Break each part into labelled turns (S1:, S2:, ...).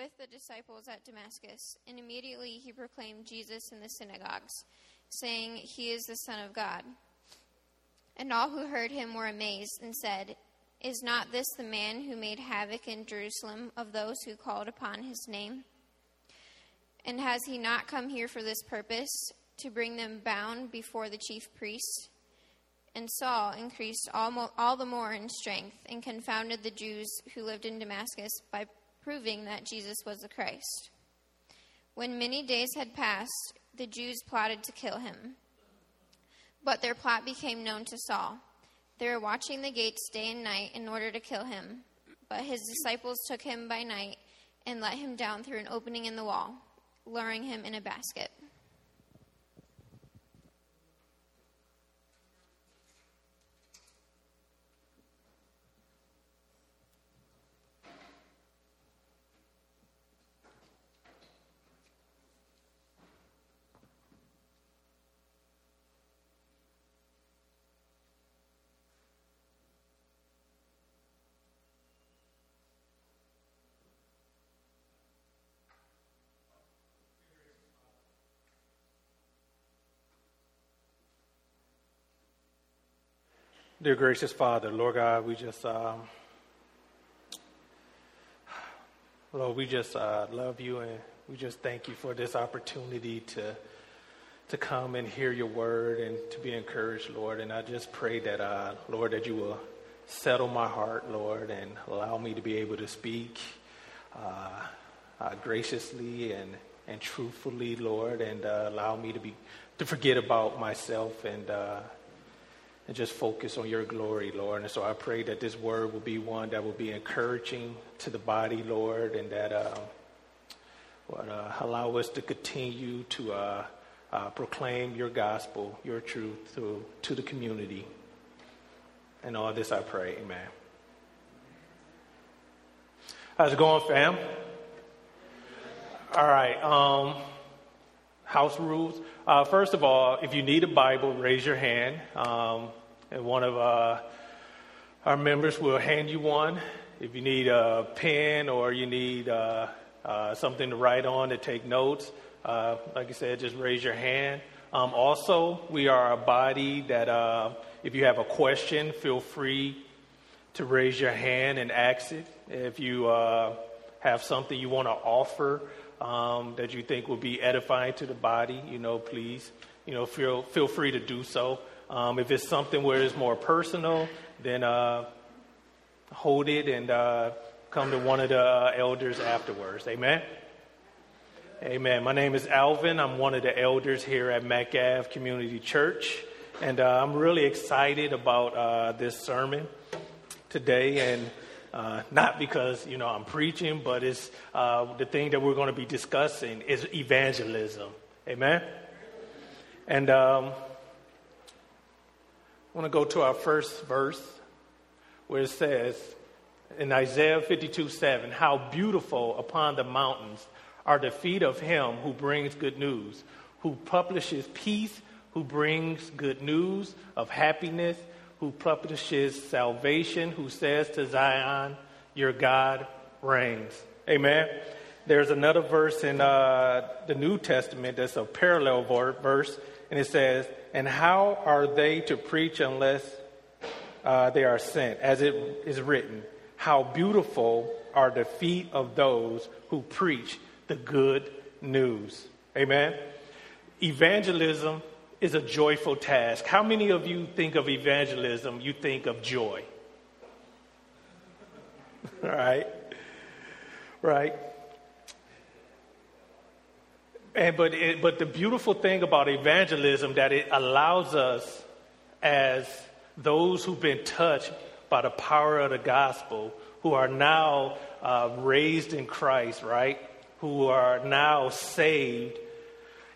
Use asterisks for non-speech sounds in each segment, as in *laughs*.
S1: with the disciples at Damascus, and immediately he proclaimed Jesus in the synagogues, saying, He is the Son of God. And all who heard him were amazed and said, Is not this the man who made havoc in Jerusalem of those who called upon his name? And has he not come here for this purpose, to bring them bound before the chief priests? And Saul increased all, all the more in strength and confounded the Jews who lived in Damascus by proving that Jesus was the Christ. When many days had passed, the Jews plotted to kill him. But their plot became known to Saul. They were watching the gates day and night in order to kill him. But his disciples took him by night and let him down through an opening in the wall, luring him in a basket.
S2: Dear gracious Father, Lord God, we just, um, Lord, we just uh, love you and we just thank you for this opportunity to to come and hear your word and to be encouraged, Lord. And I just pray that, uh, Lord, that you will settle my heart, Lord, and allow me to be able to speak uh, uh graciously and and truthfully, Lord, and uh, allow me to be to forget about myself and uh, and just focus on your glory, Lord. And so I pray that this word will be one that will be encouraging to the body, Lord, and that uh, would uh, allow us to continue to uh, uh, proclaim your gospel, your truth to, to the community. And all this I pray. Amen. How's it going, fam? All right. Um, house rules. Uh, first of all, if you need a Bible, raise your hand. Um, and one of uh, our members will hand you one. If you need a pen or you need uh, uh, something to write on to take notes, uh, like I said, just raise your hand. Um, also, we are a body that uh, if you have a question, feel free to raise your hand and ask it. If you uh, have something you want to offer um, that you think will be edifying to the body, you know, please, you know, feel feel free to do so. Um, if it's something where it's more personal, then uh, hold it and uh, come to one of the uh, elders afterwards. Amen. Amen. My name is Alvin. I'm one of the elders here at Metcalf Community Church, and uh, I'm really excited about uh, this sermon today. And uh, not because you know I'm preaching, but it's the thing that we're going to be discussing is evangelism. Amen. And um, I want to go to our first verse where it says in Isaiah 52 7, How beautiful upon the mountains are the feet of him who brings good news, who publishes peace, who brings good news of happiness, who publishes salvation, who says to Zion, Your God reigns. Amen. There's another verse in uh, the New Testament that's a parallel verse, and it says, and how are they to preach unless uh, they are sent? As it is written, how beautiful are the feet of those who preach the good news. Amen. Evangelism is a joyful task. How many of you think of evangelism, you think of joy? *laughs* right? Right? And, but, it, but the beautiful thing about evangelism that it allows us as those who've been touched by the power of the gospel, who are now uh, raised in Christ, right? Who are now saved,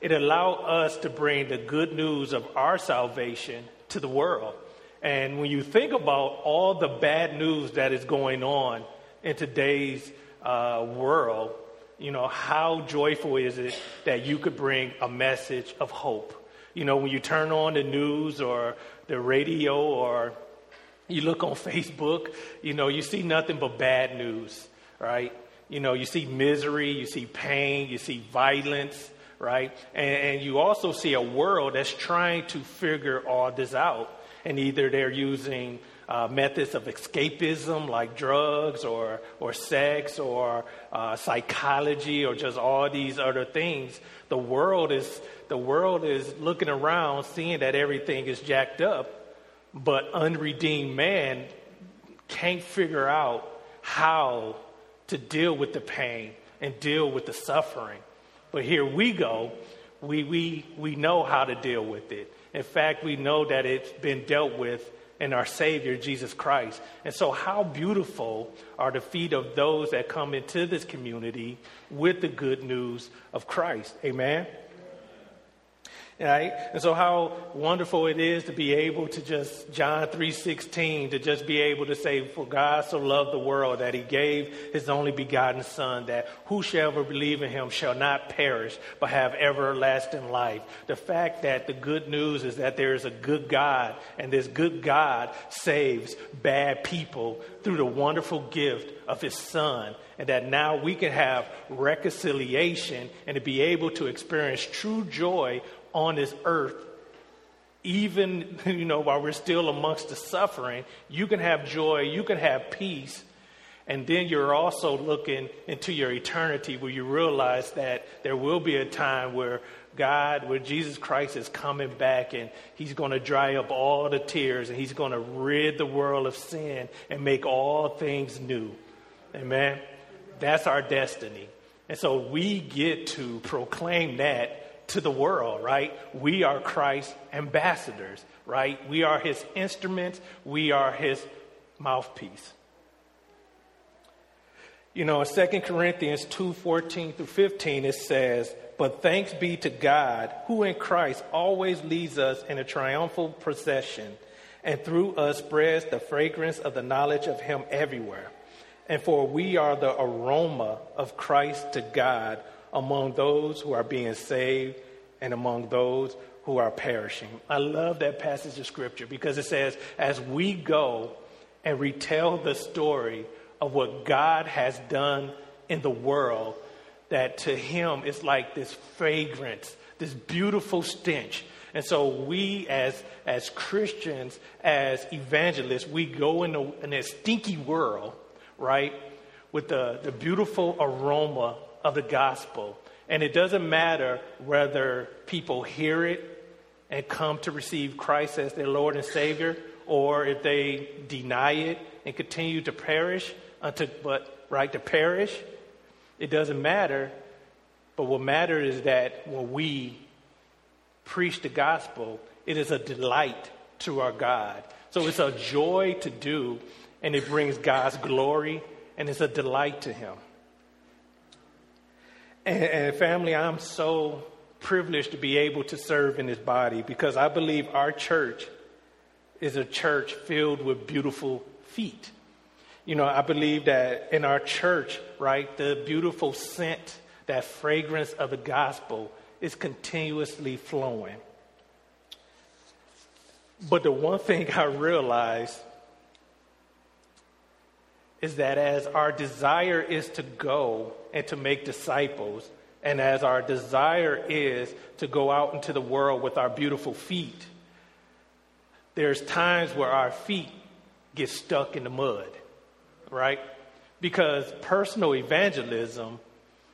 S2: it allows us to bring the good news of our salvation to the world. And when you think about all the bad news that is going on in today's uh, world, you know, how joyful is it that you could bring a message of hope? You know, when you turn on the news or the radio or you look on Facebook, you know, you see nothing but bad news, right? You know, you see misery, you see pain, you see violence, right? And, and you also see a world that's trying to figure all this out. And either they're using uh, methods of escapism like drugs or, or sex or uh, psychology or just all these other things. The world is the world is looking around, seeing that everything is jacked up, but unredeemed man can't figure out how to deal with the pain and deal with the suffering. But here we go. We, we, we know how to deal with it. In fact, we know that it's been dealt with in our Savior, Jesus Christ. And so, how beautiful are the feet of those that come into this community with the good news of Christ. Amen. Right? And so how wonderful it is to be able to just John 3:16 to just be able to say for God so loved the world that he gave his only begotten son that whosoever believe in him shall not perish but have everlasting life. The fact that the good news is that there is a good God and this good God saves bad people through the wonderful gift of his son and that now we can have reconciliation and to be able to experience true joy on this earth, even *laughs* you know while we're still amongst the suffering, you can have joy, you can have peace, and then you're also looking into your eternity where you realize that there will be a time where God, where Jesus Christ is coming back and he's going to dry up all the tears and he's going to rid the world of sin and make all things new. Amen. That's our destiny. And so we get to proclaim that to the world, right? We are Christ's ambassadors, right? We are his instruments, we are his mouthpiece. You know, in 2 Corinthians 2 14 through 15, it says, But thanks be to God, who in Christ always leads us in a triumphal procession, and through us spreads the fragrance of the knowledge of him everywhere. And for we are the aroma of Christ to God among those who are being saved and among those who are perishing. I love that passage of scripture because it says, as we go and retell the story of what God has done in the world, that to him it's like this fragrance, this beautiful stench. And so we as, as Christians, as evangelists, we go in a, in a stinky world, right, with the, the beautiful aroma of the gospel. And it doesn't matter whether people hear it and come to receive Christ as their Lord and Savior, or if they deny it and continue to perish unto but right to perish. It doesn't matter. But what matters is that when we preach the gospel, it is a delight to our God. So it's a joy to do, and it brings God's glory, and it's a delight to Him. And, and family, I'm so privileged to be able to serve in this body because I believe our church is a church filled with beautiful feet. You know, I believe that in our church, right, the beautiful scent, that fragrance of the gospel is continuously flowing. But the one thing I realize is that as our desire is to go and to make disciples, and as our desire is to go out into the world with our beautiful feet, there's times where our feet get stuck in the mud, right? Because personal evangelism,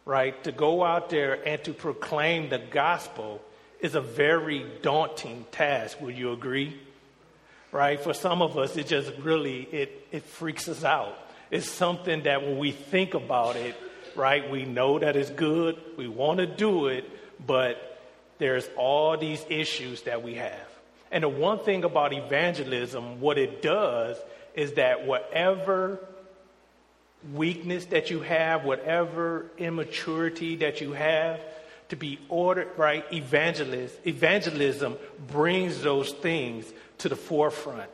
S2: right, to go out there and to proclaim the gospel is a very daunting task. Would you agree? Right? For some of us, it just really it it freaks us out is something that when we think about it, right, we know that it's good, we want to do it, but there's all these issues that we have. And the one thing about evangelism, what it does is that whatever weakness that you have, whatever immaturity that you have, to be ordered right, evangelist, evangelism brings those things to the forefront.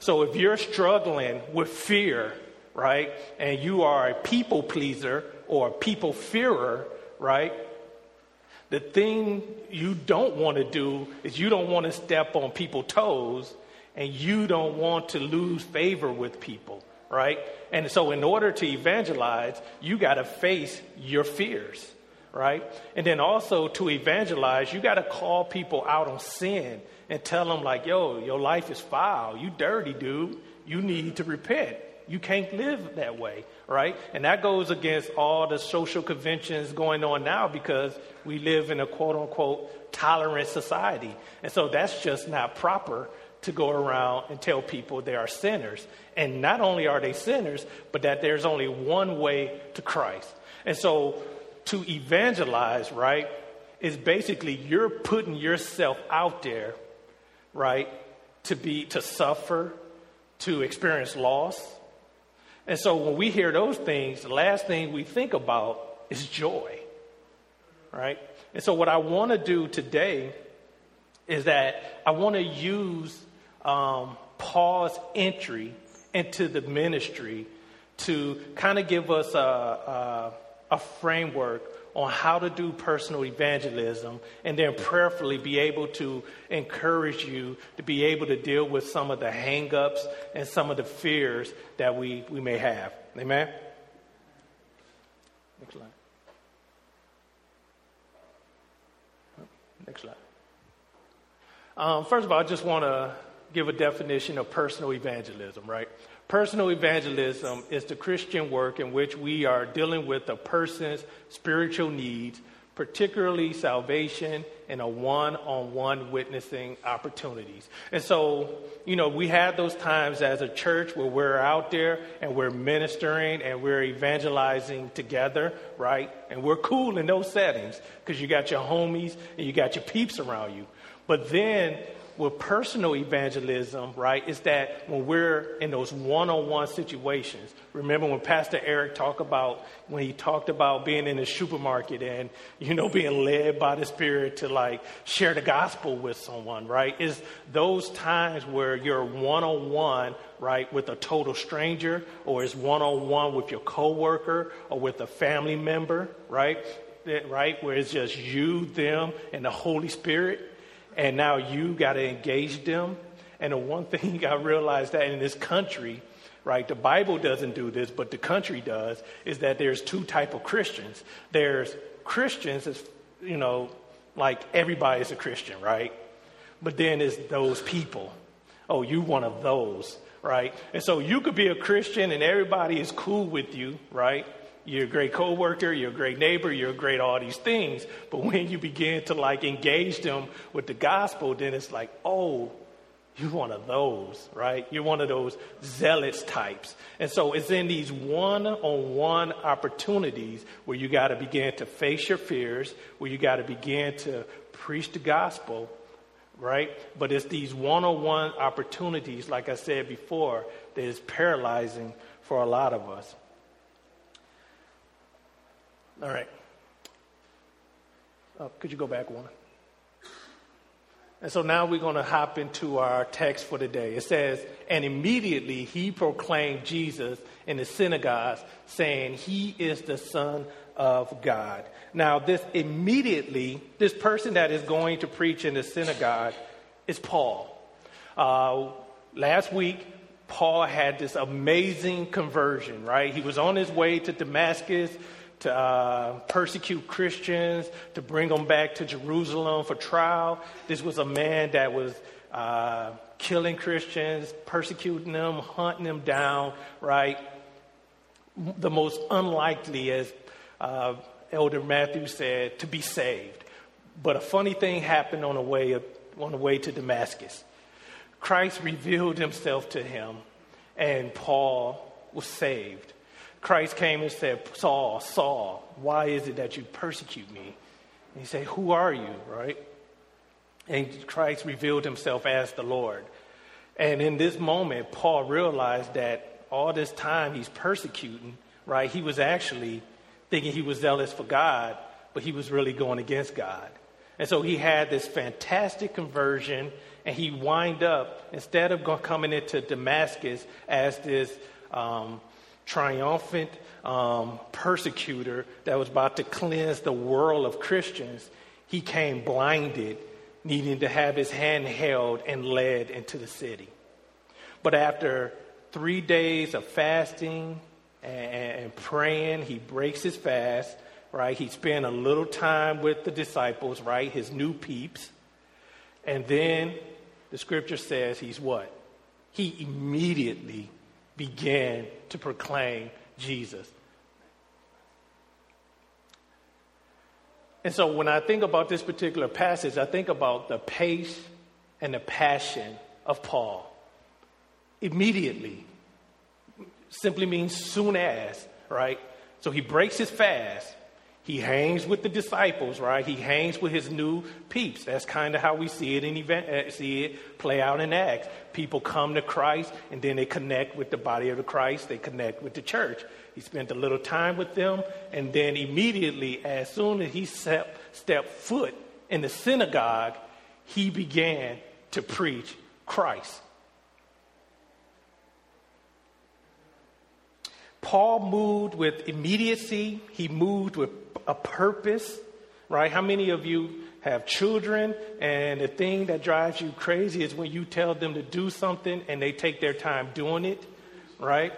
S2: So if you're struggling with fear, right? And you are a people pleaser or a people fearer, right? The thing you don't want to do is you don't want to step on people's toes and you don't want to lose favor with people, right? And so, in order to evangelize, you got to face your fears, right? And then also to evangelize, you got to call people out on sin and tell them, like, yo, your life is foul. You dirty, dude. You need to repent. You can't live that way, right? And that goes against all the social conventions going on now because we live in a quote unquote tolerant society. And so that's just not proper to go around and tell people they are sinners. And not only are they sinners, but that there's only one way to Christ. And so to evangelize, right, is basically you're putting yourself out there, right, to be to suffer, to experience loss. And so when we hear those things, the last thing we think about is joy. Right? And so what I want to do today is that I want to use um, Paul's entry into the ministry to kind of give us a, a, a framework on how to do personal evangelism and then prayerfully be able to encourage you to be able to deal with some of the hangups and some of the fears that we, we may have. Amen? Next slide. Next slide. Um, first of all, I just want to give a definition of personal evangelism, right? Personal evangelism is the Christian work in which we are dealing with a person's spiritual needs, particularly salvation and a one on one witnessing opportunities. And so, you know, we have those times as a church where we're out there and we're ministering and we're evangelizing together, right? And we're cool in those settings because you got your homies and you got your peeps around you. But then with personal evangelism, right, is that when we're in those one-on-one situations. Remember when Pastor Eric talked about when he talked about being in the supermarket and you know being led by the Spirit to like share the gospel with someone, right? Is those times where you're one-on-one, right, with a total stranger, or is one-on-one with your coworker or with a family member, right? That, Right, where it's just you, them, and the Holy Spirit and now you got to engage them. And the one *laughs* thing I realized that in this country, right, the Bible doesn't do this, but the country does, is that there's two type of Christians. There's Christians, as you know, like everybody's a Christian, right? But then there's those people. Oh, you one of those, right? And so you could be a Christian and everybody is cool with you, right? You're a great coworker, you're a great neighbor, you're a great all these things. But when you begin to like engage them with the gospel, then it's like, oh, you're one of those, right? You're one of those zealots types. And so it's in these one on one opportunities where you got to begin to face your fears, where you got to begin to preach the gospel, right? But it's these one on one opportunities, like I said before, that is paralyzing for a lot of us. All right. Oh, could you go back one? And so now we're going to hop into our text for today. It says, And immediately he proclaimed Jesus in the synagogues, saying, He is the Son of God. Now, this immediately, this person that is going to preach in the synagogue is Paul. Uh, last week, Paul had this amazing conversion, right? He was on his way to Damascus to uh, persecute Christians, to bring them back to Jerusalem for trial. This was a man that was uh, killing Christians, persecuting them, hunting them down, right? The most unlikely, as uh, Elder Matthew said, to be saved. But a funny thing happened on the way, of, on the way to Damascus. Christ revealed himself to him, and Paul was saved. Christ came and said, Saul, Saul, why is it that you persecute me? And he said, Who are you, right? And Christ revealed himself as the Lord. And in this moment, Paul realized that all this time he's persecuting, right? He was actually thinking he was zealous for God, but he was really going against God. And so he had this fantastic conversion, and he wind up, instead of coming into Damascus as this um, triumphant um, persecutor that was about to cleanse the world of Christians, he came blinded, needing to have his hand held and led into the city. But after three days of fasting and, and praying. He breaks his fast, right? He spent a little time with the disciples, right? His new peeps. And then the scripture says he's what? He immediately began to proclaim Jesus. And so when I think about this particular passage, I think about the pace and the passion of Paul. Immediately simply means soon as, right? So he breaks his fast. He hangs with the disciples, right? He hangs with his new peeps. That's kind of how we see it in event, uh, see it play out in Acts. People come to Christ, and then they connect with the body of the Christ. They connect with the church. He spent a little time with them, and then immediately, as soon as he stepped, stepped foot in the synagogue, he began to preach Christ. Paul moved with immediacy, he moved with a purpose, right? How many of you have children and the thing that drives you crazy is when you tell them to do something and they take their time doing it, right?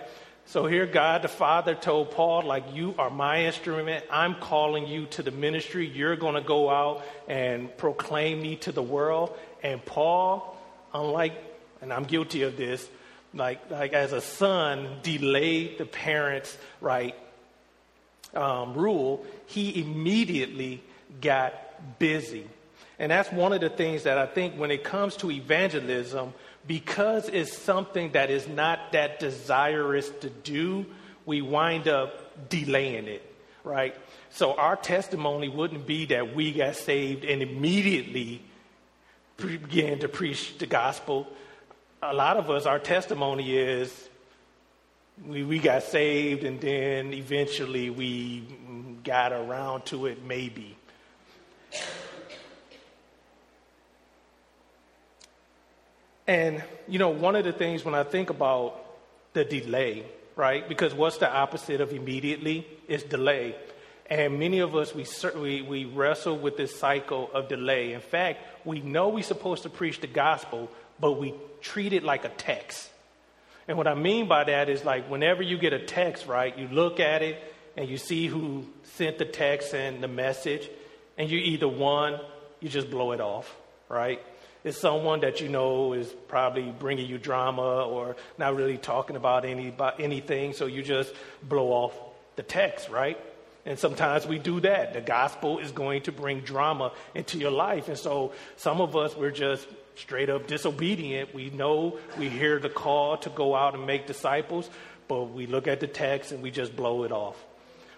S2: So here, God the Father told Paul, like, you are my instrument. I'm calling you to the ministry. You're going to go out and proclaim me to the world. And Paul, unlike, and I'm guilty of this, like, like as a son, delayed the parents' right um, rule, he immediately got busy. And that's one of the things that I think when it comes to evangelism, because it's something that is not that desirous to do, we wind up delaying it, right? So our testimony wouldn't be that we got saved and immediately began to preach the gospel. A lot of us, our testimony is we, we got saved and then eventually we got around to it, maybe. And, you know, one of the things when I think about the delay, right? Because what's the opposite of immediately? Is delay. And many of us, we, we, we wrestle with this cycle of delay. In fact, we know we're supposed to preach the gospel, but we treat it like a text. And what I mean by that is like whenever you get a text, right, you look at it and you see who sent the text and the message, and you either one, you just blow it off, right? It's someone that you know is probably bringing you drama or not really talking about any about anything, so you just blow off the text, right? And sometimes we do that. The gospel is going to bring drama into your life, and so some of us we're just straight up disobedient. We know we hear the call to go out and make disciples, but we look at the text and we just blow it off.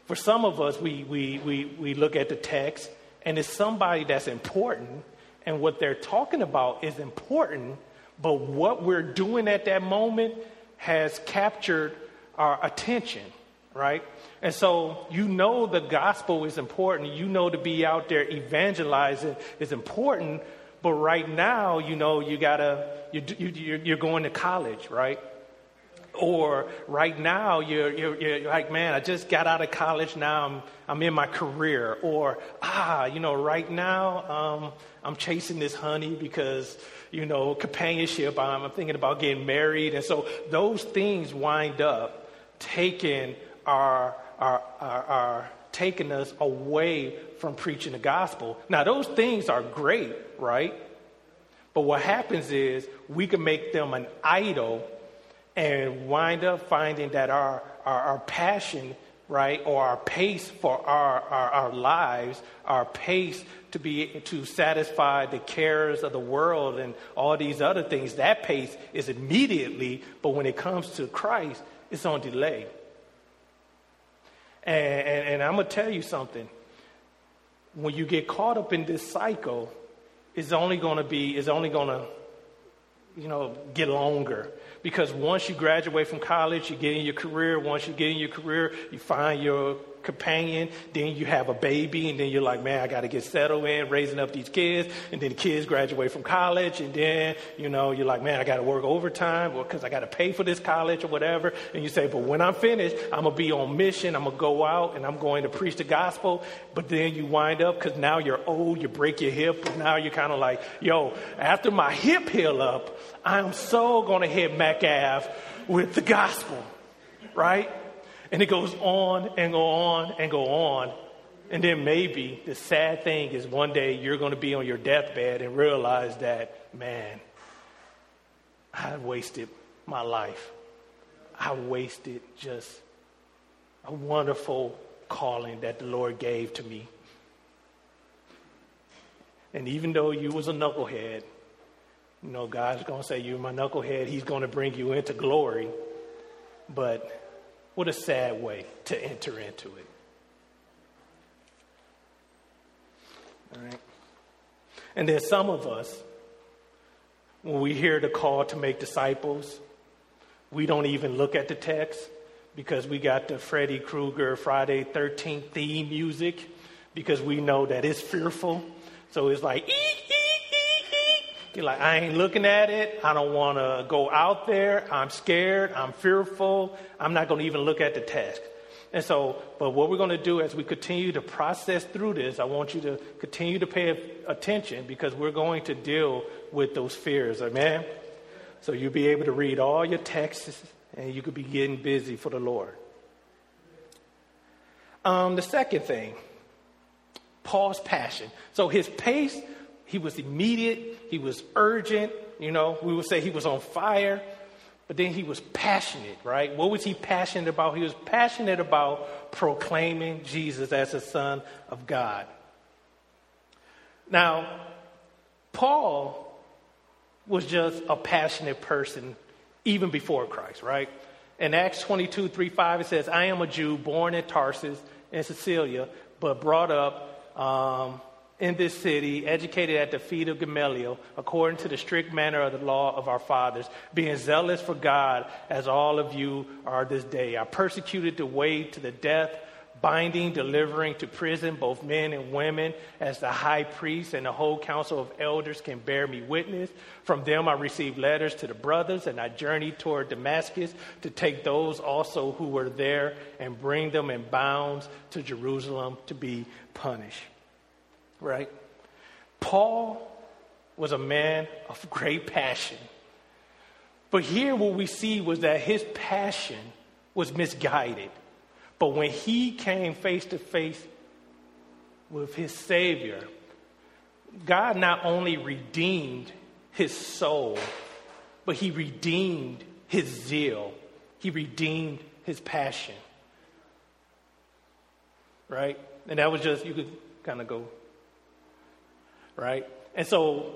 S2: For some of us, we, we, we, we look at the text and it's somebody that's important and what they're talking about is important, but what we're doing at that moment has captured our attention, right? And so you know the gospel is important. You know to be out there evangelizing is important, but right now, you know, you gotta, you, you, you're going to college, right? Or right now, you're, you're, you're, like, man, I just got out of college. Now I'm, I'm in my career. Or, ah, you know, right now, um, I'm chasing this honey because, you know, companionship. I'm, I'm thinking about getting married. And so those things wind up taking our, our, our, our taking us away from preaching the gospel. Now, those things are great, right? But what happens is we can make them an idol and wind up finding that our, our, our passion, right, or our pace for our, our, our lives, our pace to be to satisfy the cares of the world and all these other things, that pace is immediately, but when it comes to Christ, it's on delay. And, and, and I'm going to tell you something. When you get caught up in this cycle, it's only going to be, it's only going to, you know, get longer because once you graduate from college, you get in your career. Once you get in your career, you find your companion. Then you have a baby, and then you're like, man, I got to get settled in, raising up these kids. And then the kids graduate from college, and then, you know, you're like, man, I got to work overtime because I got to pay for this college or whatever. And you say, but when I'm finished, I'm going to be on mission. I'm going to go out and I'm going to preach the gospel. But then you wind up because now you're old, you break your hip, now you're kind of like, yo, after my hip heal up, I'm so going to hit Metcalf with the gospel, right? And it goes on and go on and go on. And then maybe the sad thing is one day you're going to be on your deathbed and realize that, man, I wasted my life. I wasted just a wonderful calling that the Lord gave to me. And even though you was a knucklehead, you know, God's going to say, You're my knucklehead. He's going to bring you into glory. But what a sad way to enter into it. All right. And there's some of us, when we hear the call to make disciples, we don't even look at the text because we got the Freddy Krueger Friday 13th theme music because we know that it's fearful. So it's like, ee, you're like, I ain't looking at it. I don't want to go out there. I'm scared. I'm fearful. I'm not going to even look at the text. And so, but what we're going to do as we continue to process through this, I want you to continue to pay attention because we're going to deal with those fears. Amen? So you'll be able to read all your texts and you could be getting busy for the Lord. Um, the second thing, Paul's passion. So his pace he was immediate, he was urgent, you know, we would say he was on fire, but then he was passionate, right? What was he passionate about? He was passionate about proclaiming Jesus as the Son of God. Now, Paul was just a passionate person even before Christ, right? In Acts 22, 3, 5, it says, I am a Jew born in Tarsus in Cilicia, but brought up um, in this city, educated at the feet of Gamaliel, according to the strict manner of the law of our fathers, being zealous for God, as all of you are this day. I persecuted the way to the death, binding, delivering to prison both men and women, as the high priest and the whole council of elders can bear me witness. From them I received letters to the brothers, and I journeyed toward Damascus to take those also who were there and bring them in bounds to Jerusalem to be punished right? Paul was a man of great passion. But here, what we see was that his passion was misguided. But when he came face to face with his Savior, God not only redeemed his soul, but he redeemed his zeal, he redeemed his passion. Right? And that was just, you could kind of go right? And so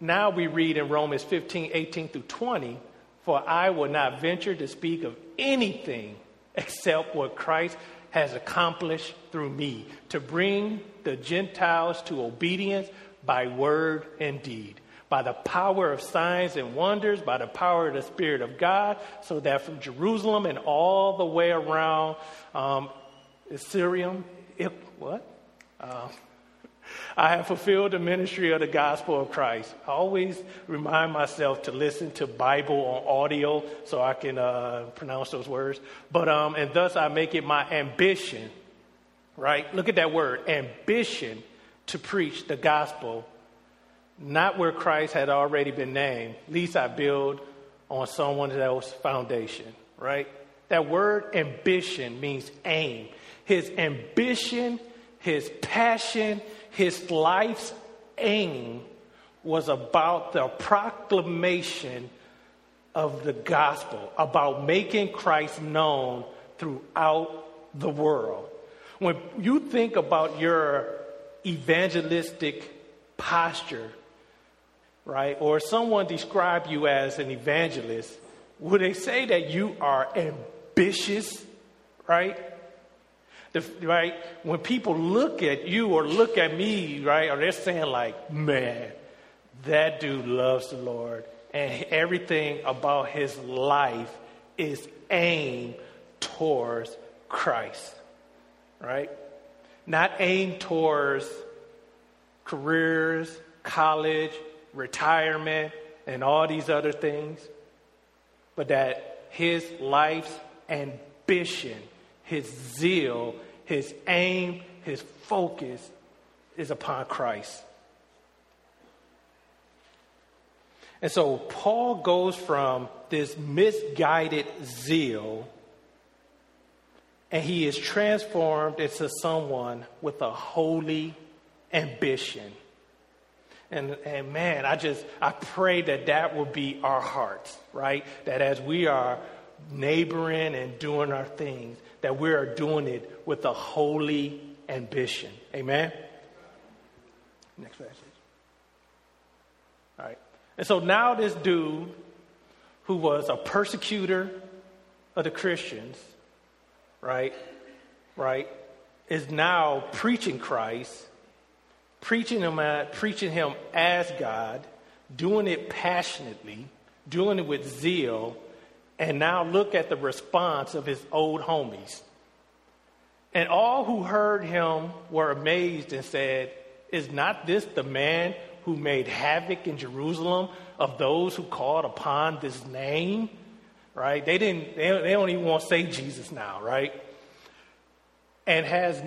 S2: now we read in Romans 15, 18 through 20, for I will not venture to speak of anything except what Christ has accomplished through me to bring the Gentiles to obedience by word and deed, by the power of signs and wonders, by the power of the Spirit of God, so that from Jerusalem and all the way around um, Syria, what? Uh, I have fulfilled the ministry of the gospel of Christ. I always remind myself to listen to Bible on audio so I can uh, pronounce those words. But um, and thus I make it my ambition, right? Look at that word, ambition, to preach the gospel, not where Christ had already been named. Least I build on someone else's foundation, right? That word ambition means aim. His ambition, his passion, his life's aim was about the proclamation of the gospel, about making Christ known throughout the world. When you think about your evangelistic posture, right, or someone describe you as an evangelist, would they say that you are ambitious, right? The, right? When people look at you or look at me, right, or they're saying like, man, that dude loves the Lord and everything about his life is aimed towards Christ. right? Not aimed towards careers, college, retirement, and all these other things, but that his life's ambition, his zeal, his aim, his focus is upon Christ. And so Paul goes from this misguided zeal and he is transformed into someone with a holy ambition. And, and man, I just, I pray that that will be our hearts, right? That as we are neighboring and doing our things, that we are doing it with a holy ambition. Amen? Next passage. All right. And so now this dude who was a persecutor of the Christians, right? Right? Is now preaching Christ, preaching him, at, preaching him as God, doing it passionately, doing it with zeal, and now look at the response of his old homies. And all who heard him were amazed and said, Is not this the man who made havoc in Jerusalem of those who called upon this name? right? They didn't, they, they don't even want to say Jesus now, right? And has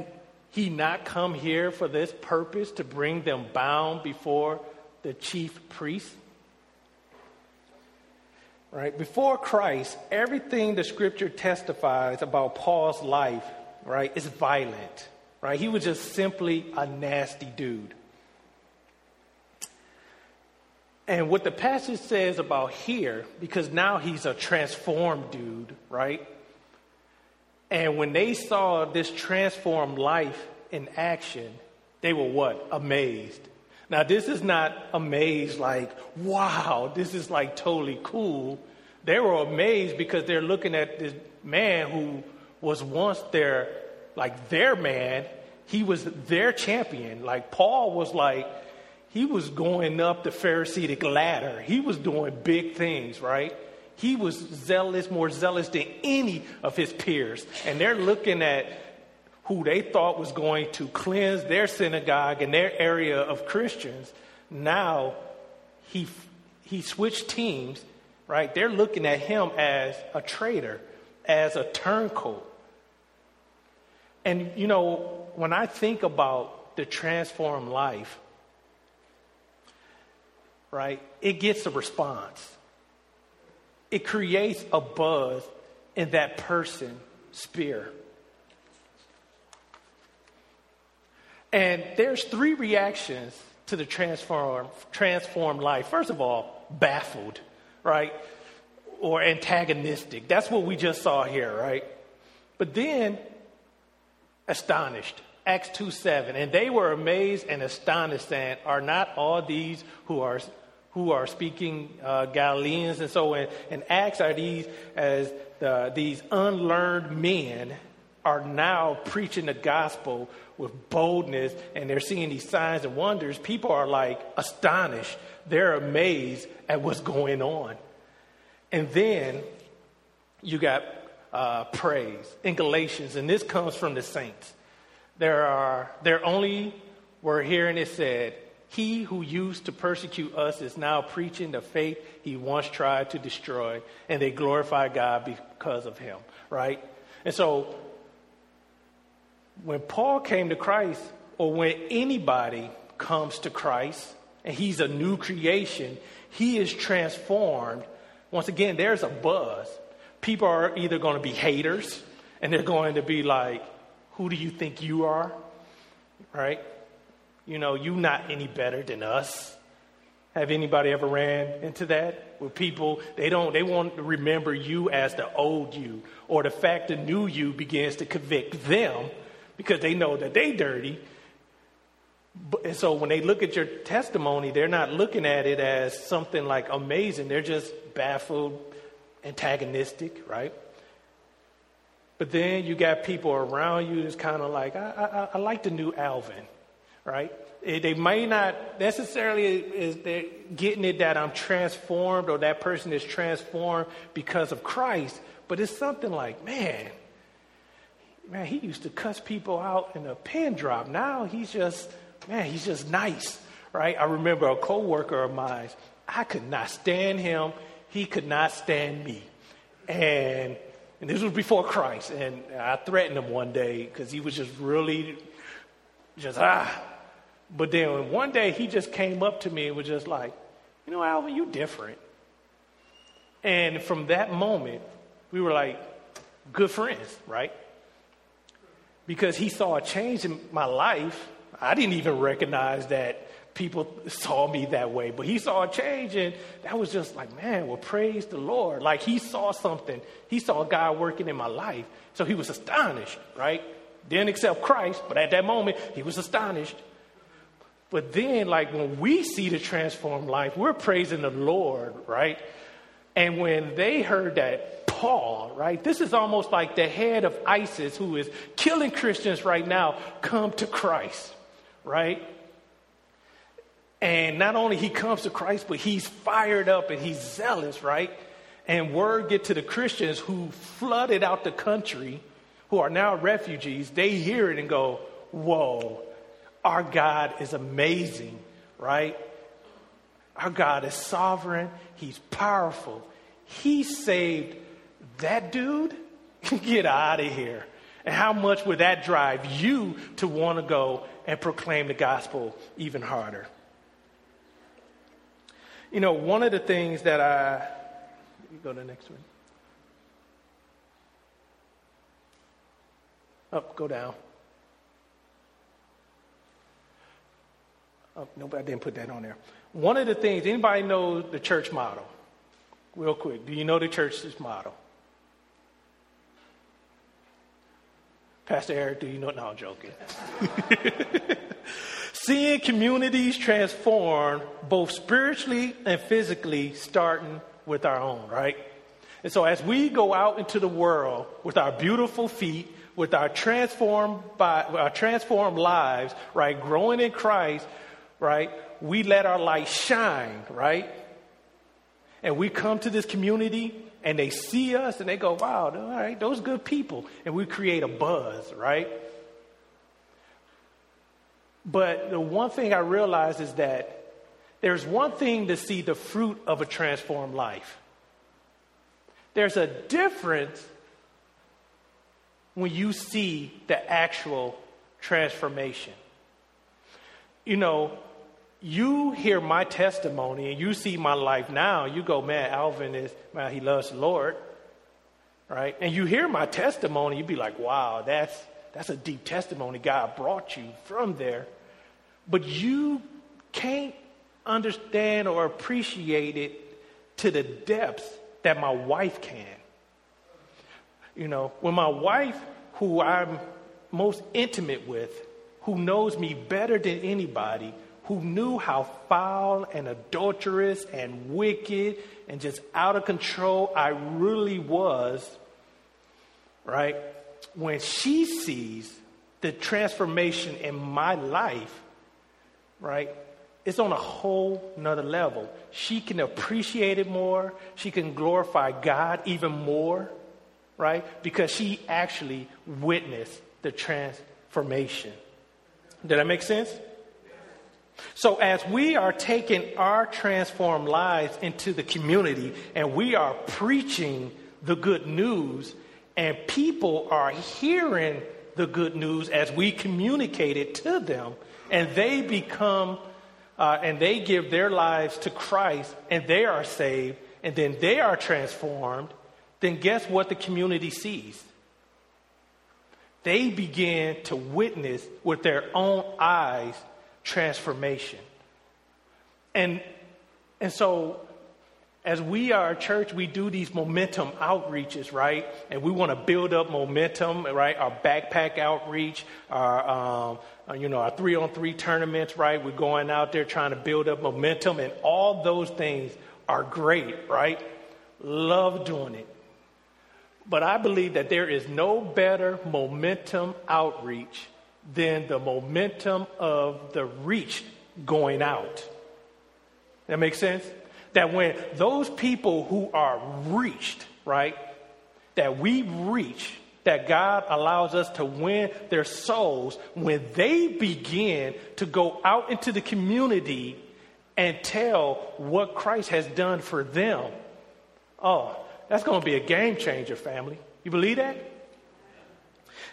S2: he not come here for this purpose to bring them bound before the chief priest? Right? Before Christ, everything the scripture testifies about Paul's life, right, is violent. Right? He was just simply a nasty dude. And what the passage says about here, because now he's a transformed dude, right? And when they saw this transformed life in action, they were what? Amazed. Now, this is not amazed like, wow, this is like totally cool. They were amazed because they're looking at this man who was once their, like their man. He was their champion. Like Paul was like, he was going up the Pharisaic ladder. He was doing big things, right? He was zealous, more zealous than any of his peers. And they're looking at who they thought was going to cleanse their synagogue and their area of Christians. Now he, he switched teams, right? They're looking at him as a traitor, as a turncoat. And, you know, when I think about the transformed life, right, it gets a response. It creates a buzz in that person's spirit. And there's three reactions to the transform, transformed life. First of all, baffled, right? Or antagonistic. That's what we just saw here, right? But then, astonished. Acts 2 7. And they were amazed and astonished, saying, Are not all these who are who are speaking uh, Galileans. And so in, in Acts are these as the, these unlearned men are now preaching the gospel with boldness and they're seeing these signs and wonders. People are like astonished. They're amazed at what's going on. And then you got uh, praise in Galatians, and this comes from the saints. There are, there only were hearing it said, he who used to persecute us is now preaching the faith he once tried to destroy, and they glorify God because of him, right? And so, when Paul came to Christ, or when anybody comes to Christ, and he's a new creation, he is transformed. Once again, there's a buzz. People are either going to be haters, and they're going to be like, Who do you think you are? Right? you know, you not any better than us. Have anybody ever ran into that? Where people, they don't, they won't remember you as the old you, or the fact the new you begins to convict them because they know that they dirty. And so when they look at your testimony, they're not looking at it as something like amazing. They're just baffled, antagonistic, right? But then you got people around you that's kind of like, I, I, I like the new Alvin right? They may not necessarily is they getting it that I'm transformed or that person is transformed because of Christ, but it's something like, man, man, he used to cuss people out in a pin drop. Now he's just, man, he's just nice, right? I remember a coworker of mine. I could not stand him. He could not stand me. And, and this was before Christ. And I threatened him one day because he was just really, just ah. But then one day he just came up to me and was just like, you know, Alvin, you different. And from that moment, we were like good friends, right? Because he saw a change in my life. I didn't even recognize that people saw me that way, but he saw a change, and that was just like, man, well, praise the Lord. Like he saw something, he saw God working in my life. So he was astonished, right? Didn't accept Christ, but at that moment, he was astonished. But then, like when we see the transformed life, we're praising the Lord, right? And when they heard that Paul, right, this is almost like the head of ISIS who is killing Christians right now, come to Christ, right? And not only he comes to Christ, but he's fired up and he's zealous, right? And word get to the Christians who flooded out the country, who are now refugees, they hear it and go, whoa, our God is amazing, right? Our God is sovereign. He's powerful. He saved that dude. *laughs* Get out of here. And how much would that drive you to want to go and proclaim the gospel even harder? You know, one of the things that I. Go to the next one. Up, go down. Oh, I didn't put that on there. One of the things, anybody know the church model? Real quick, do you know the church's model? Pastor Eric, do you know? No, I'm joking. *laughs* Seeing communities transform both spiritually and physically, starting with our own, right? And so as we go out into the world with our beautiful feet, with our transformed by our transformed lives, right, growing in Christ, right, we let our light shine, right? And we come to this community and they see us and they go, wow, all right, those good people. And we create a buzz, right? But the one thing I realize is that there's one thing to see the fruit of a transformed life. There's a difference when you see the actual transformation. You know, you hear my testimony and you see my life now, you go, man, Alvin is, man, he loves the Lord. Right? And you hear my testimony, you'd be like, wow, that's, that's a deep testimony. God brought you from there. But you can't understand or appreciate it to the depths that my wife can. You know, when my wife, who I'm most intimate with, who knows me better than anybody, who knew how foul and adulterous and wicked and just out of control I really was, right? When she sees the transformation in my life, right? It's on a whole nother level. She can appreciate it more. She can glorify God even more, right? Because she actually witnessed the transformation. Did that make sense? So, as we are taking our transformed lives into the community and we are preaching the good news, and people are hearing the good news as we communicate it to them, and they become uh, and they give their lives to Christ and they are saved and then they are transformed, then guess what the community sees? They begin to witness with their own eyes transformation. And, and so, as we are a church, we do these momentum outreaches, right? And we want to build up momentum, right? Our backpack outreach, our, um, uh, you know, our three on three tournaments, right? We're going out there trying to build up momentum, and all those things are great, right? Love doing it. But I believe that there is no better momentum outreach than the momentum of the reach going out. That makes sense? That when those people who are reached, right, that we reach, that God allows us to win their souls when they begin to go out into the community and tell what Christ has done for them. Oh, that's going to be a game changer, family. You believe that?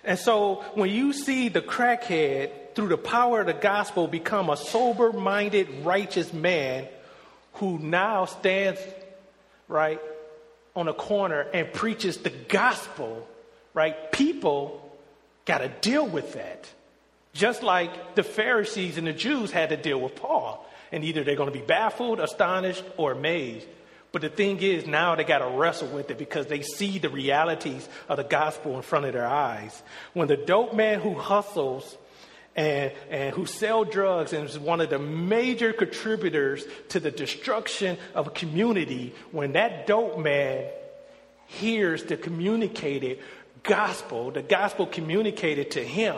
S2: And so when you see the crackhead through the power of the gospel become a sober minded, righteous man who now stands, right, on a corner and preaches the gospel, right, people got to deal with that. Just like the Pharisees and the Jews had to deal with Paul. And either they're going to be baffled, astonished, or amazed. But the thing is, now they got to wrestle with it because they see the realities of the gospel in front of their eyes. When the dope man who hustles and, and who sell drugs and is one of the major contributors to the destruction of a community, when that dope man hears the communicated gospel, the gospel communicated to him,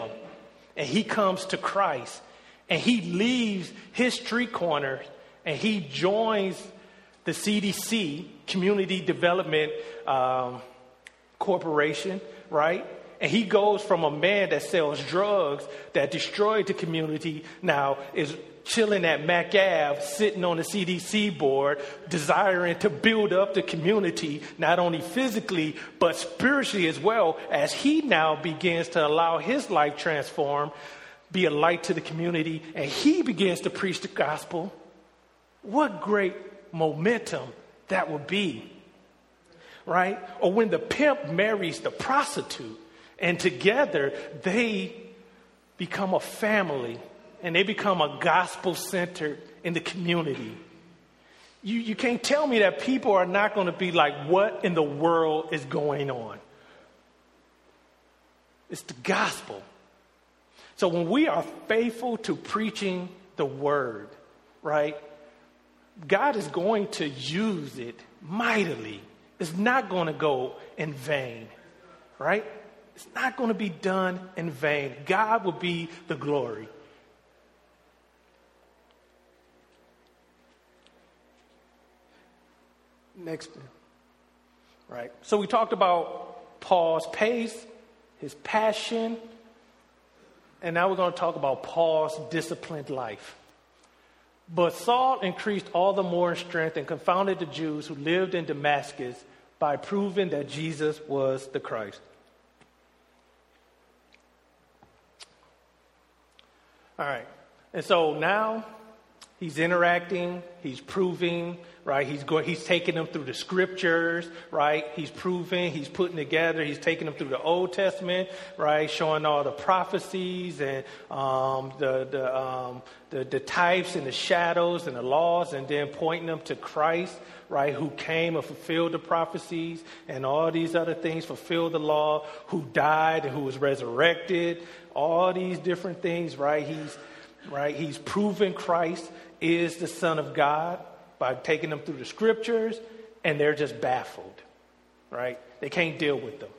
S2: and he comes to Christ, and he leaves his street corner and he joins the CDC, Community Development um, Corporation, right? And he goes from a man that sells drugs that destroyed the community now is chilling at Mack Ave, sitting on the CDC board, desiring to build up the community, not only physically, but spiritually as well, as he now begins to allow his life transform, be a light to the community, and he begins to preach the gospel. What great momentum that would be, right? Or when the pimp marries the prostitute and together they become a family and they become a gospel centered in the community. You, you can't tell me that people are not going to be like, what in the world is going on? It's the gospel. So when we are faithful to preaching the word, right? God is going to use it mightily. It's not going to go in vain, right? It's not going to be done in vain. God will be the glory. Next, right? So we talked about Paul's pace, his passion, and now we're going to talk about Paul's disciplined life. But Saul increased all the more in strength and confounded the Jews who lived in Damascus by proving that Jesus was the Christ. All right. And so now he's interacting, he's proving, right? He's going, he's taking them through the scriptures, right? He's proving, he's putting together, he's taking them through the Old Testament, right? Showing all the prophecies and um, the the, um, the the types and the shadows and the laws, and then pointing them to Christ, right? Who came and fulfilled the prophecies and all these other things, fulfilled the law, who died and who was resurrected, all these different things, right? He's right. He's proven Christ is the Son of God by taking them through the scriptures, and they're just baffled, right? They can't deal with them.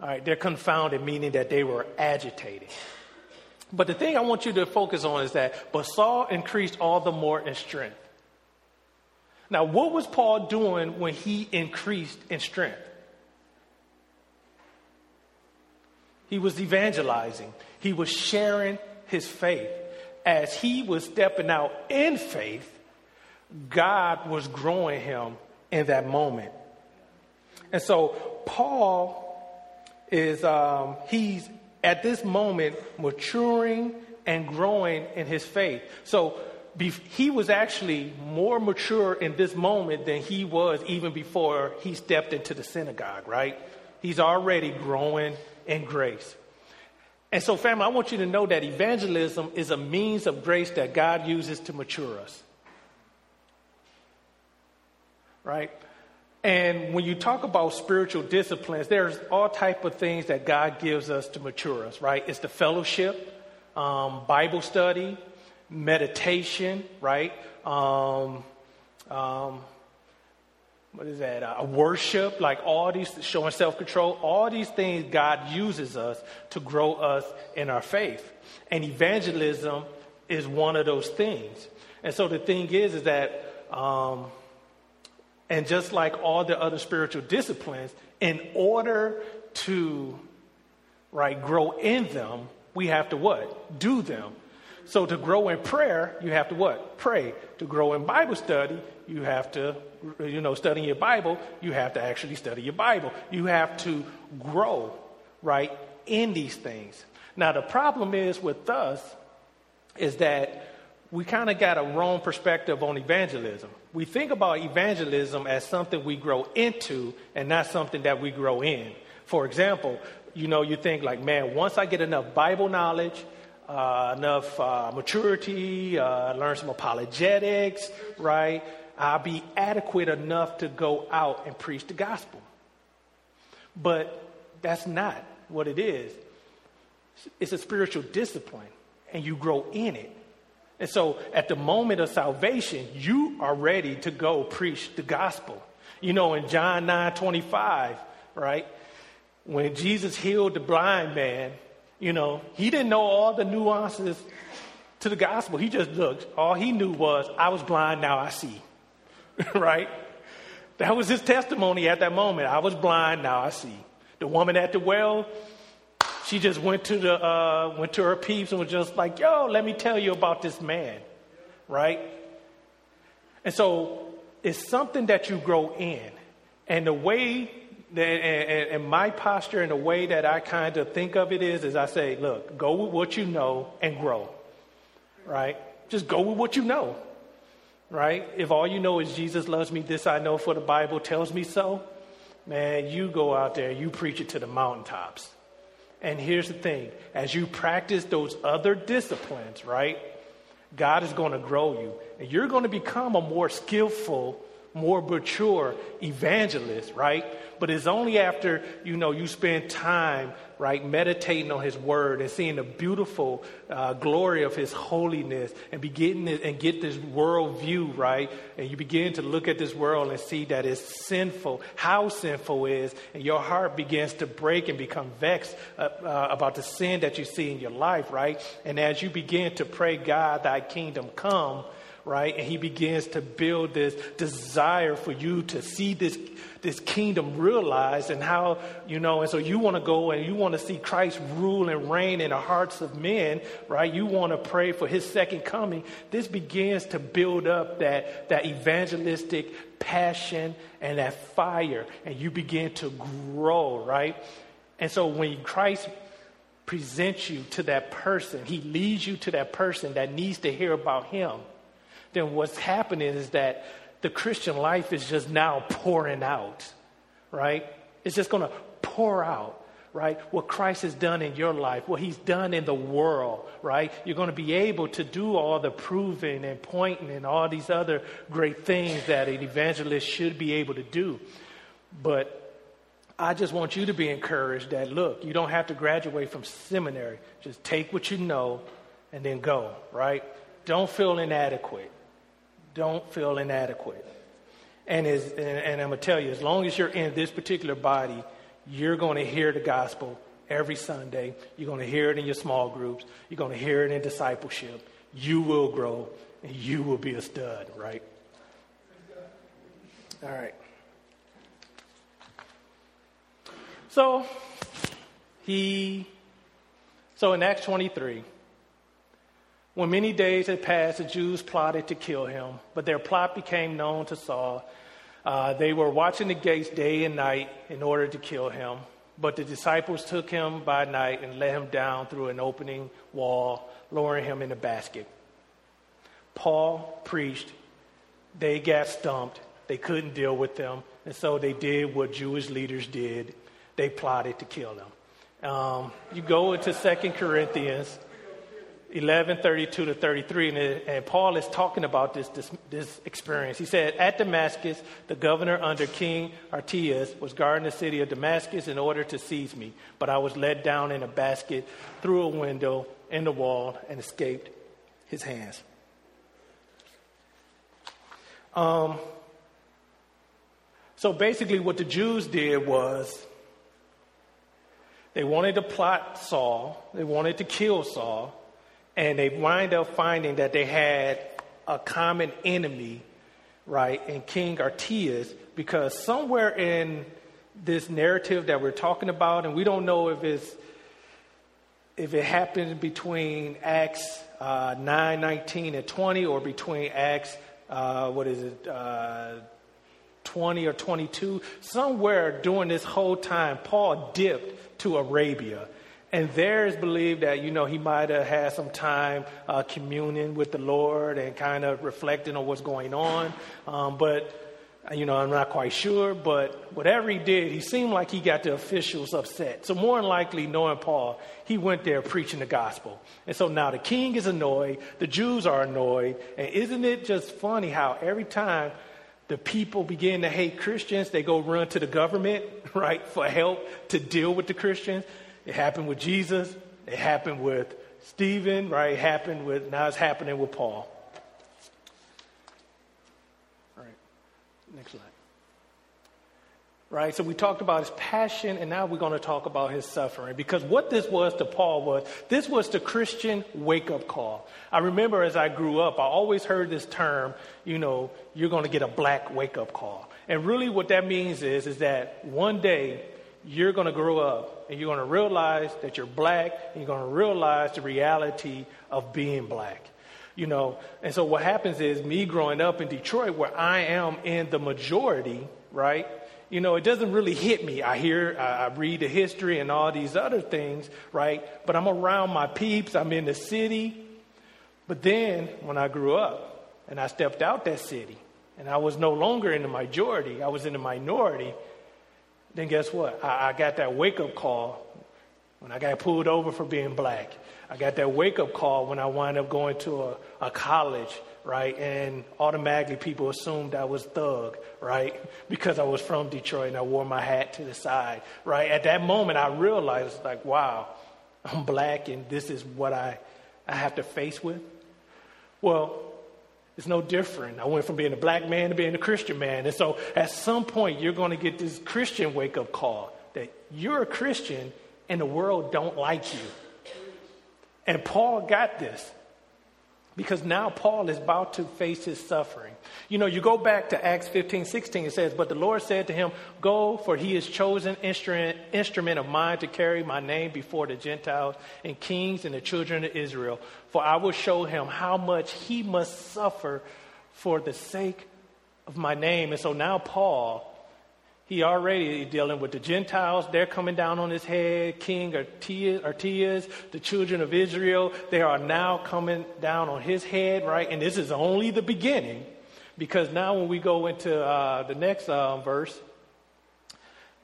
S2: All right, they're confounded, meaning that they were agitated. But the thing I want you to focus on is that, but Saul increased all the more in strength. Now, what was Paul doing when he increased in strength? He was evangelizing, he was sharing his faith. As he was stepping out in faith, God was growing him in that moment. And so Paul is, um, he's at this moment maturing and growing in his faith. So be, he was actually more mature in this moment than he was even before he stepped into the synagogue, right? He's already growing in grace. And so, family, I want you to know that evangelism is a means of grace that God uses to mature us right? And when you talk about spiritual disciplines, there's all type of things that God gives us to mature us, right? It's the fellowship, um, Bible study, meditation, right? Um, um, what is that? Uh, worship, like all these, showing self control, all these things God uses us to grow us in our faith. And evangelism is one of those things. And so the thing is, is that um, And just like all the other spiritual disciplines, in order to right grow in them, we have to what? Do them. So to grow in prayer, you have to what? Pray. To grow in Bible study, you have to, you know, studying your Bible, you have to actually study your Bible. You have to grow, right, in these things. Now, the problem is with us is that we kind of got a wrong perspective on evangelism. We think about evangelism as something we grow into and not something that we grow in. For example, you know, you think like, man, once I get enough Bible knowledge, uh, enough uh, maturity, uh, learn some apologetics, right? I'll be adequate enough to go out and preach the gospel. But that's not what it is. It's a spiritual discipline, and you grow in it. And so at the moment of salvation, you are ready to go preach the gospel. You know, in John 9 25, right? When Jesus healed the blind man, you know, he didn't know all the nuances to the gospel. He just looked. All he knew was, I was blind, now I see. *laughs* right? That was his testimony at that moment. I was blind, now I see. The woman at the well, she just went to the uh, went to her peeps and was just like, "Yo, let me tell you about this man," right? And so it's something that you grow in, and the way that, and, and my posture and the way that I kind of think of it is, is I say, look, go with what you know and grow, right? Just go with what you know, right? If all you know is Jesus loves me, this I know for the Bible tells me so, man, you go out there, you preach it to the mountaintops. And here's the thing as you practice those other disciplines, right? God is going to grow you. And you're going to become a more skillful more mature evangelist, right? But it's only after, you know, you spend time, right, meditating on his word and seeing the beautiful uh, glory of his holiness and begin and get this world view, right? And you begin to look at this world and see that it's sinful, how sinful is, and your heart begins to break and become vexed uh, uh, about the sin that you see in your life, right? And as you begin to pray, God, thy kingdom come, right? And he begins to build this desire for you to see this, this kingdom realized and how, you know, and so you want to go and you want to see Christ rule and reign in the hearts of men, right? You want to pray for his second coming. This begins to build up that, that evangelistic passion and that fire, and you begin to grow, right? And so when Christ presents you to that person, he leads you to that person that needs to hear about him then what's happening is that the Christian life is just now pouring out, right? It's just going to pour out, right? What Christ has done in your life, what he's done in the world, right? You're going to be able to do all the proving and pointing and all these other great things that an evangelist should be able to do. But I just want you to be encouraged that, look, you don't have to graduate from seminary. Just take what you know and then go, right? Don't feel inadequate don't feel inadequate. And, as, and, and I'm going to tell you, as long as you're in this particular body, you're going to hear the gospel every Sunday. You're going to hear it in your small groups. You're going to hear it in discipleship. You will grow and you will be a stud, right? All right. So, he, so in Acts 23, when many days had passed, the Jews plotted to kill him, but their plot became known to Saul. Uh, they were watching the gates day and night in order to kill him. But the disciples took him by night and let him down through an opening wall, lowering him in a basket. Paul preached. They got stumped. They couldn't deal with them. And so they did what Jewish leaders did. They plotted to kill him. Um, you go into Second Corinthians 11, 32 to 33, and, and, Paul is talking about this, this, this experience. He said, At Damascus, the governor under King Aretas was guarding the city of Damascus in order to seize me, but I was let down in a basket through a window in the wall and escaped his hands. Um, so basically, what the Jews did was they wanted to plot Saul, they wanted to kill Saul and they wind up finding that they had a common enemy right, in King Artias, because somewhere in this narrative that we're talking about, and we don't know if it's if it happened between Acts uh, 9, 19, and 20, or between Acts, uh, what is it, uh, 20 or 22, somewhere during this whole time, Paul dipped to Arabia. And there is believed that, you know, he might have had some time uh, communing with the Lord and kind of reflecting on what's going on. Um, but, you know, I'm not quite sure. But whatever he did, he seemed like he got the officials upset. So, more than likely, knowing Paul, he went there preaching the gospel. And so now the king is annoyed, the Jews are annoyed. And isn't it just funny how every time the people begin to hate Christians, they go run to the government, *laughs* right, for help to deal with the Christians? It happened with Jesus. It happened with Stephen, right? It happened with, now it's happening with Paul. All right. Next slide. Right, so we talked about his passion, and now we're going to talk about his suffering. Because what this was to Paul was this was the Christian wake up call. I remember as I grew up, I always heard this term, you know, you're going to get a black wake up call. And really, what that means is, is that one day you're going to grow up and you're going to realize that you're black and you're going to realize the reality of being black. You know, and so what happens is me growing up in Detroit where I am in the majority, right? You know, it doesn't really hit me. I hear, I, I read the history and all these other things, right? But I'm around my peeps, I'm in the city. But then when I grew up and I stepped out that city and I was no longer in the majority, I was in the minority, then guess what? I, I got that wake up call when I got pulled over for being black. I got that wake up call when I wound up going to a, a college, right? And automatically people assumed I was thug, right? *laughs* Because I was from Detroit and I wore my hat to the side, right? At that moment, I realized, like, wow, I'm black and this is what I, I have to face with. Well, it's no different. I went from being a black man to being a Christian man. And so at some point, you're going to get this Christian wake up call that you're a Christian and the world don't like you. And Paul got this because now Paul is about to face his suffering. You know, you go back to Acts 15, 16, it says, But the Lord said to him, Go, for he is chosen instrument, instrument of mine to carry my name before the Gentiles and kings and the children of Israel. For I will show him how much he must suffer for the sake of my name. And so now Paul he already is dealing with the Gentiles. They're coming down on his head. King Artias, the children of Israel, they are now coming down on his head, right? And this is only the beginning because now when we go into uh, the next uh, verse,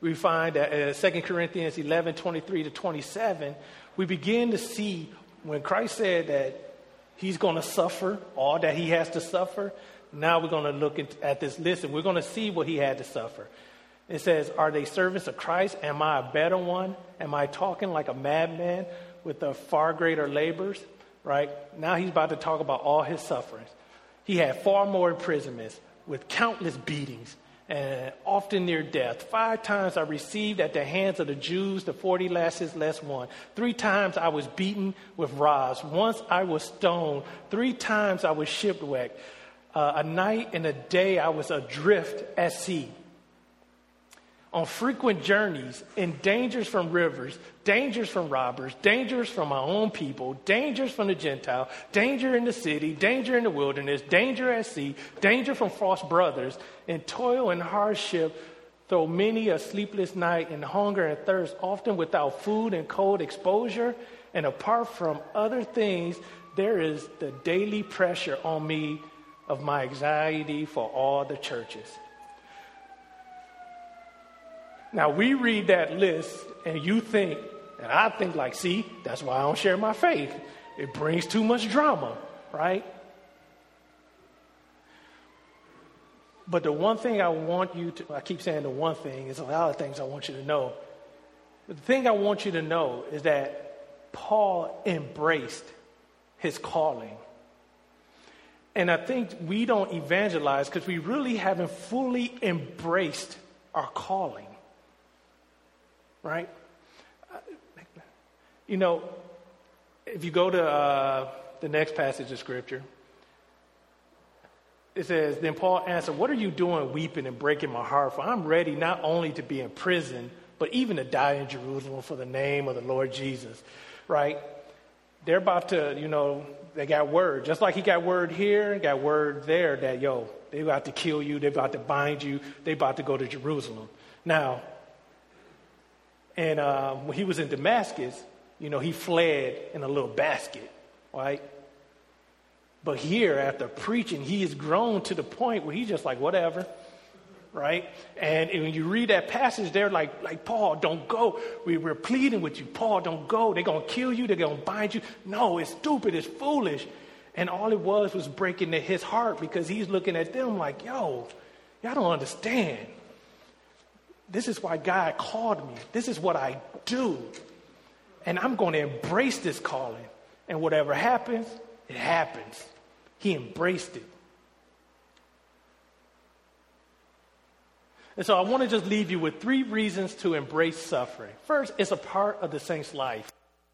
S2: we find that uh, 2 Corinthians 11, 23 to 27, we begin to see when Christ said that he's going to suffer all that he has to suffer. Now we're going to look at this list and we're going to see what he had to suffer. It says, Are they servants of Christ? Am I a better one? Am I talking like a madman with the far greater labors? Right? Now he's about to talk about all his sufferings. He had far more imprisonments with countless beatings and often near death. Five times I received at the hands of the Jews the 40 lashes less one. Three times I was beaten with rods. Once I was stoned. Three times I was shipwrecked. Uh, a night and a day I was adrift at sea on frequent journeys in dangers from rivers, dangers from robbers, dangers from my own people, dangers from the Gentile, danger in the city, danger in the wilderness, danger at sea, danger from false brothers, in toil and hardship, though many a sleepless night in hunger and thirst, often without food and cold exposure. And apart from other things, there is the daily pressure on me of my anxiety for all the churches. Now we read that list and you think, and I think like, see, that's why I don't share my faith. It brings too much drama, right? But the one thing I want you to, I keep saying the one thing, is a lot of things I want you to know. But the thing I want you to know is that Paul embraced his calling. And I think we don't evangelize because we really haven't fully embraced our calling right? You know, if you go to uh, the next passage of Scripture, it says, Then Paul answered, What are you doing weeping and breaking my heart? For I'm ready not only to be in prison, but even to die in Jerusalem for the name of the Lord Jesus. Right? They're about to, you know, they got word. Just like he got word here, and got word there that, yo, they about to kill you, they about to bind you, they about to go to Jerusalem. Now, and uh, when he was in Damascus, you know, he fled in a little basket, right? But here, after preaching, he has grown to the point where he's just like, whatever, right? And, and when you read that passage, they're like, like Paul, don't go. We, we're pleading with you. Paul, don't go. They're going to kill you. They're going to bind you. No, it's stupid. It's foolish. And all it was was breaking his heart because he's looking at them like, yo, y'all don't understand. This is why God called me. This is what I do. And I'm going to embrace this calling. And whatever happens, it happens. He embraced it. And so I want to just leave you with three reasons to embrace suffering. First, it's a part of the saint's life.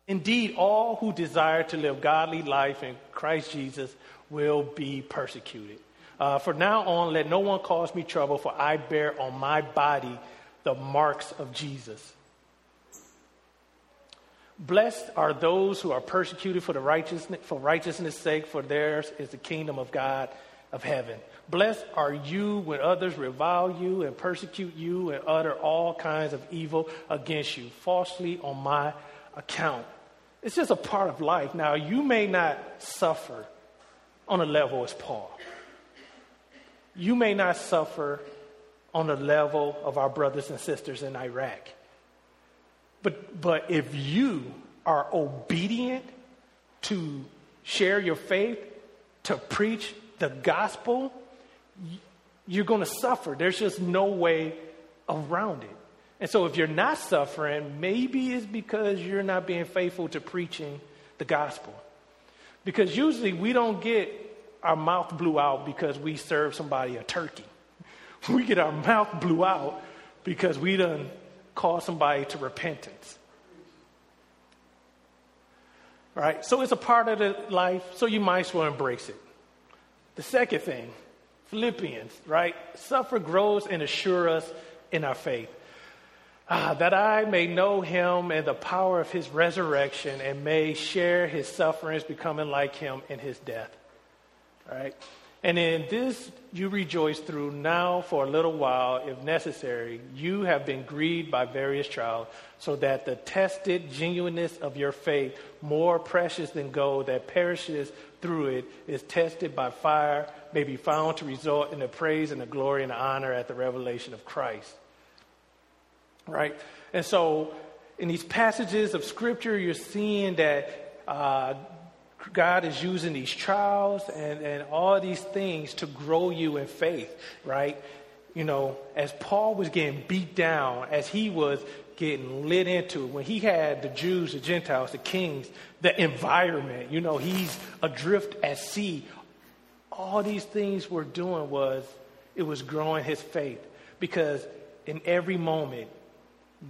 S2: Indeed, all who desire to live godly life in Christ Jesus will be persecuted. Uh, for now on, let no one cause me trouble, for I bear on my body the marks of Jesus. Blessed are those who are persecuted for the righteousness for righteousness' sake, for theirs is the kingdom of God of heaven. Blessed are you when others revile you and persecute you and utter all kinds of evil against you, falsely on my account. It's just a part of life. Now, you may not suffer on a level as Paul. You may not suffer on the level of our brothers and sisters in Iraq. But, but if you are obedient to share your faith, to preach the gospel, you're going to suffer. There's just no way around it. And so if you're not suffering, maybe it's because you're not being faithful to preaching the gospel. Because usually we don't get our mouth blew out because we serve somebody a turkey. *laughs* We get our mouth blew out because we done call somebody to repentance. Right? So it's a part of the life, so you might as well embrace it. The second thing, Philippians, right? Suffer, grows, and assure us in our faith. Ah, that I may know him and the power of his resurrection and may share his sufferings, becoming like him in his death. Right? And in this you rejoice through now for a little while, if necessary. You have been grieved by various trials, so that the tested genuineness of your faith, more precious than gold that perishes through it, is tested by fire, may be found to result in the praise and the glory and the honor at the revelation of Christ. Right? And so, in these passages of Scripture, you're seeing that uh, God is using these trials and, and all these things to grow you in faith, right? You know, as Paul was getting beat down, as he was getting lit into, when he had the Jews, the Gentiles, the kings, the environment, you know, he's adrift at sea. All these things we're doing was, it was growing his faith because in every moment,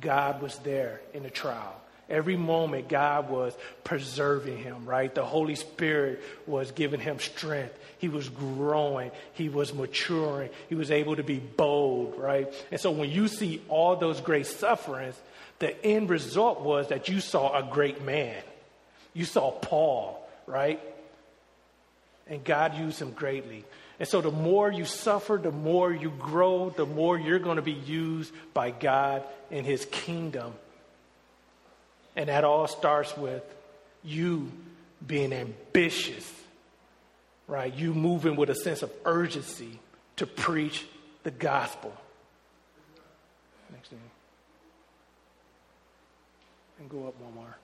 S2: God was there in the trial. Every moment, God was preserving him, right? The Holy Spirit was giving him strength. He was growing. He was maturing. He was able to be bold, right? And so when you see all those great sufferings, the end result was that you saw a great man. You saw Paul, right? And God used him greatly. And so the more you suffer, the more you grow, the more you're going to be used by God in his kingdom. And that all starts with you being ambitious, right? You moving with a sense of urgency to preach the gospel. Next thing. And go up one more.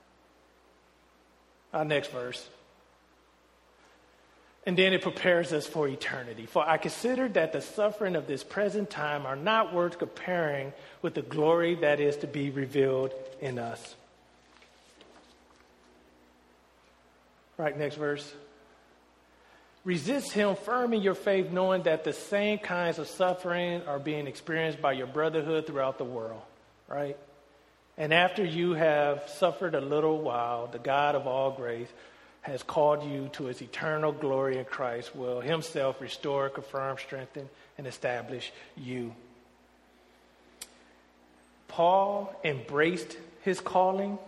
S2: Our next verse. And then it prepares us for eternity. For I consider that the suffering of this present time are not worth comparing with the glory that is to be revealed in us. Right, next verse. Resist him firm in your faith, knowing that the same kinds of suffering are being experienced by your brotherhood throughout the world. Right? And after you have suffered a little while, the God of all grace, has called you to his eternal glory in Christ will himself restore, confirm, strengthen, and establish you. Paul embraced his calling,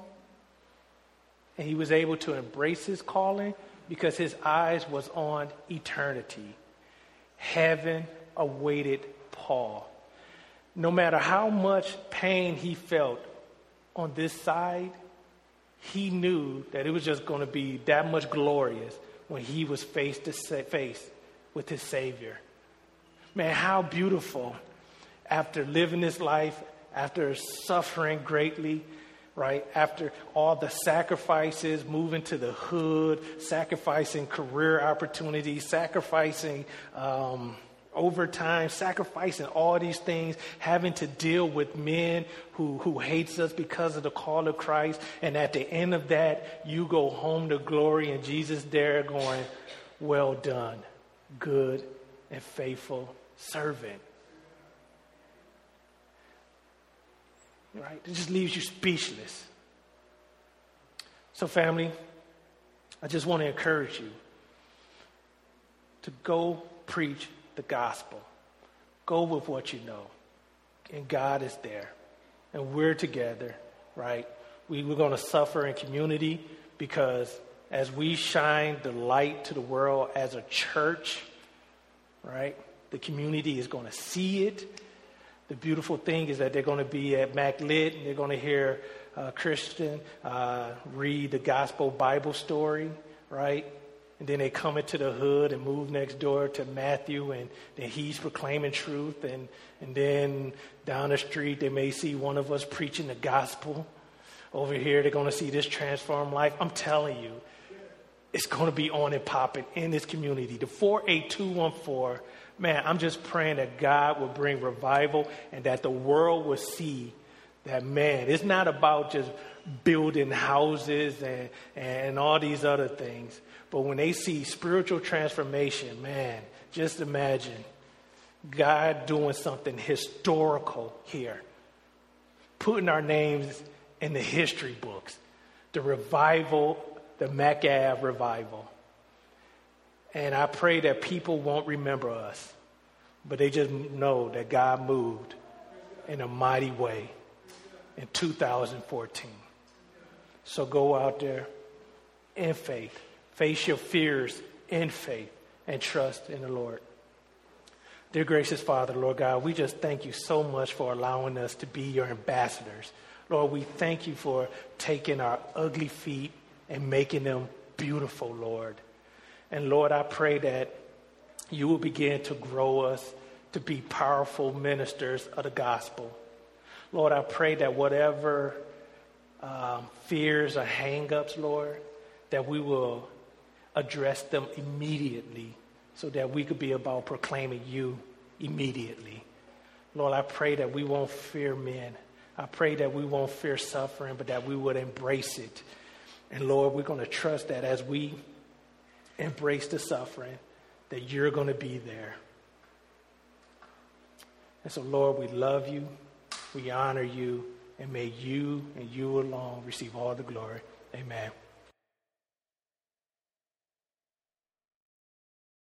S2: and he was able to embrace his calling because his eyes was on eternity. Heaven awaited Paul. No matter how much pain he felt on this side, he knew that it was just going to be that much glorious when he was face to face with his Savior. Man, how beautiful after living this life, after suffering greatly, right? After all the sacrifices, moving to the hood, sacrificing career opportunities, sacrificing um, overtime, sacrificing all these things, having to deal with men who, who hates us because of the call of Christ. And at the end of that, you go home to glory and Jesus there going, well done, good and faithful servant. Right? It just leaves you speechless. So, family, I just want to encourage you to go preach the gospel. Go with what you know. And God is there. And we're together, right? We, we're going to suffer in community because as we shine the light to the world as a church, right, the community is going to see it the beautiful thing is that they're going to be at MacLit and they're going to hear uh, Christian uh, read the gospel Bible story, right? And then they come into the hood and move next door to Matthew, and then he's proclaiming truth. And, and then down the street, they may see one of us preaching the gospel. Over here, they're going to see this transformed life. I'm telling you, it's going to be on and popping in this community. The 48214 man, I'm just praying that God will bring revival and that the world will see that, man, it's not about just building houses and, and all these other things. But when they see spiritual transformation, man, just imagine God doing something historical here, putting our names in the history books. The revival, the Mack Ave revival. And I pray that people won't remember us, but they just know that God moved in a mighty way in 2014. So go out there in faith, face your fears in faith, and trust in the Lord. Dear gracious Father, Lord God, we just thank you so much for allowing us to be your ambassadors. Lord, we thank you for taking our ugly feet and making them beautiful, Lord. And Lord, I pray that you will begin to grow us to be powerful ministers of the gospel. Lord, I pray that whatever um, fears or hangups, Lord, that we will address them immediately so that we could be about proclaiming you immediately. Lord, I pray that we won't fear men. I pray that we won't fear suffering, but that we would embrace it. And Lord, we're going to trust that as we embrace the suffering, that you're going to be there. And so, Lord, we love you, we honor you, and may you and you alone receive all the glory. Amen.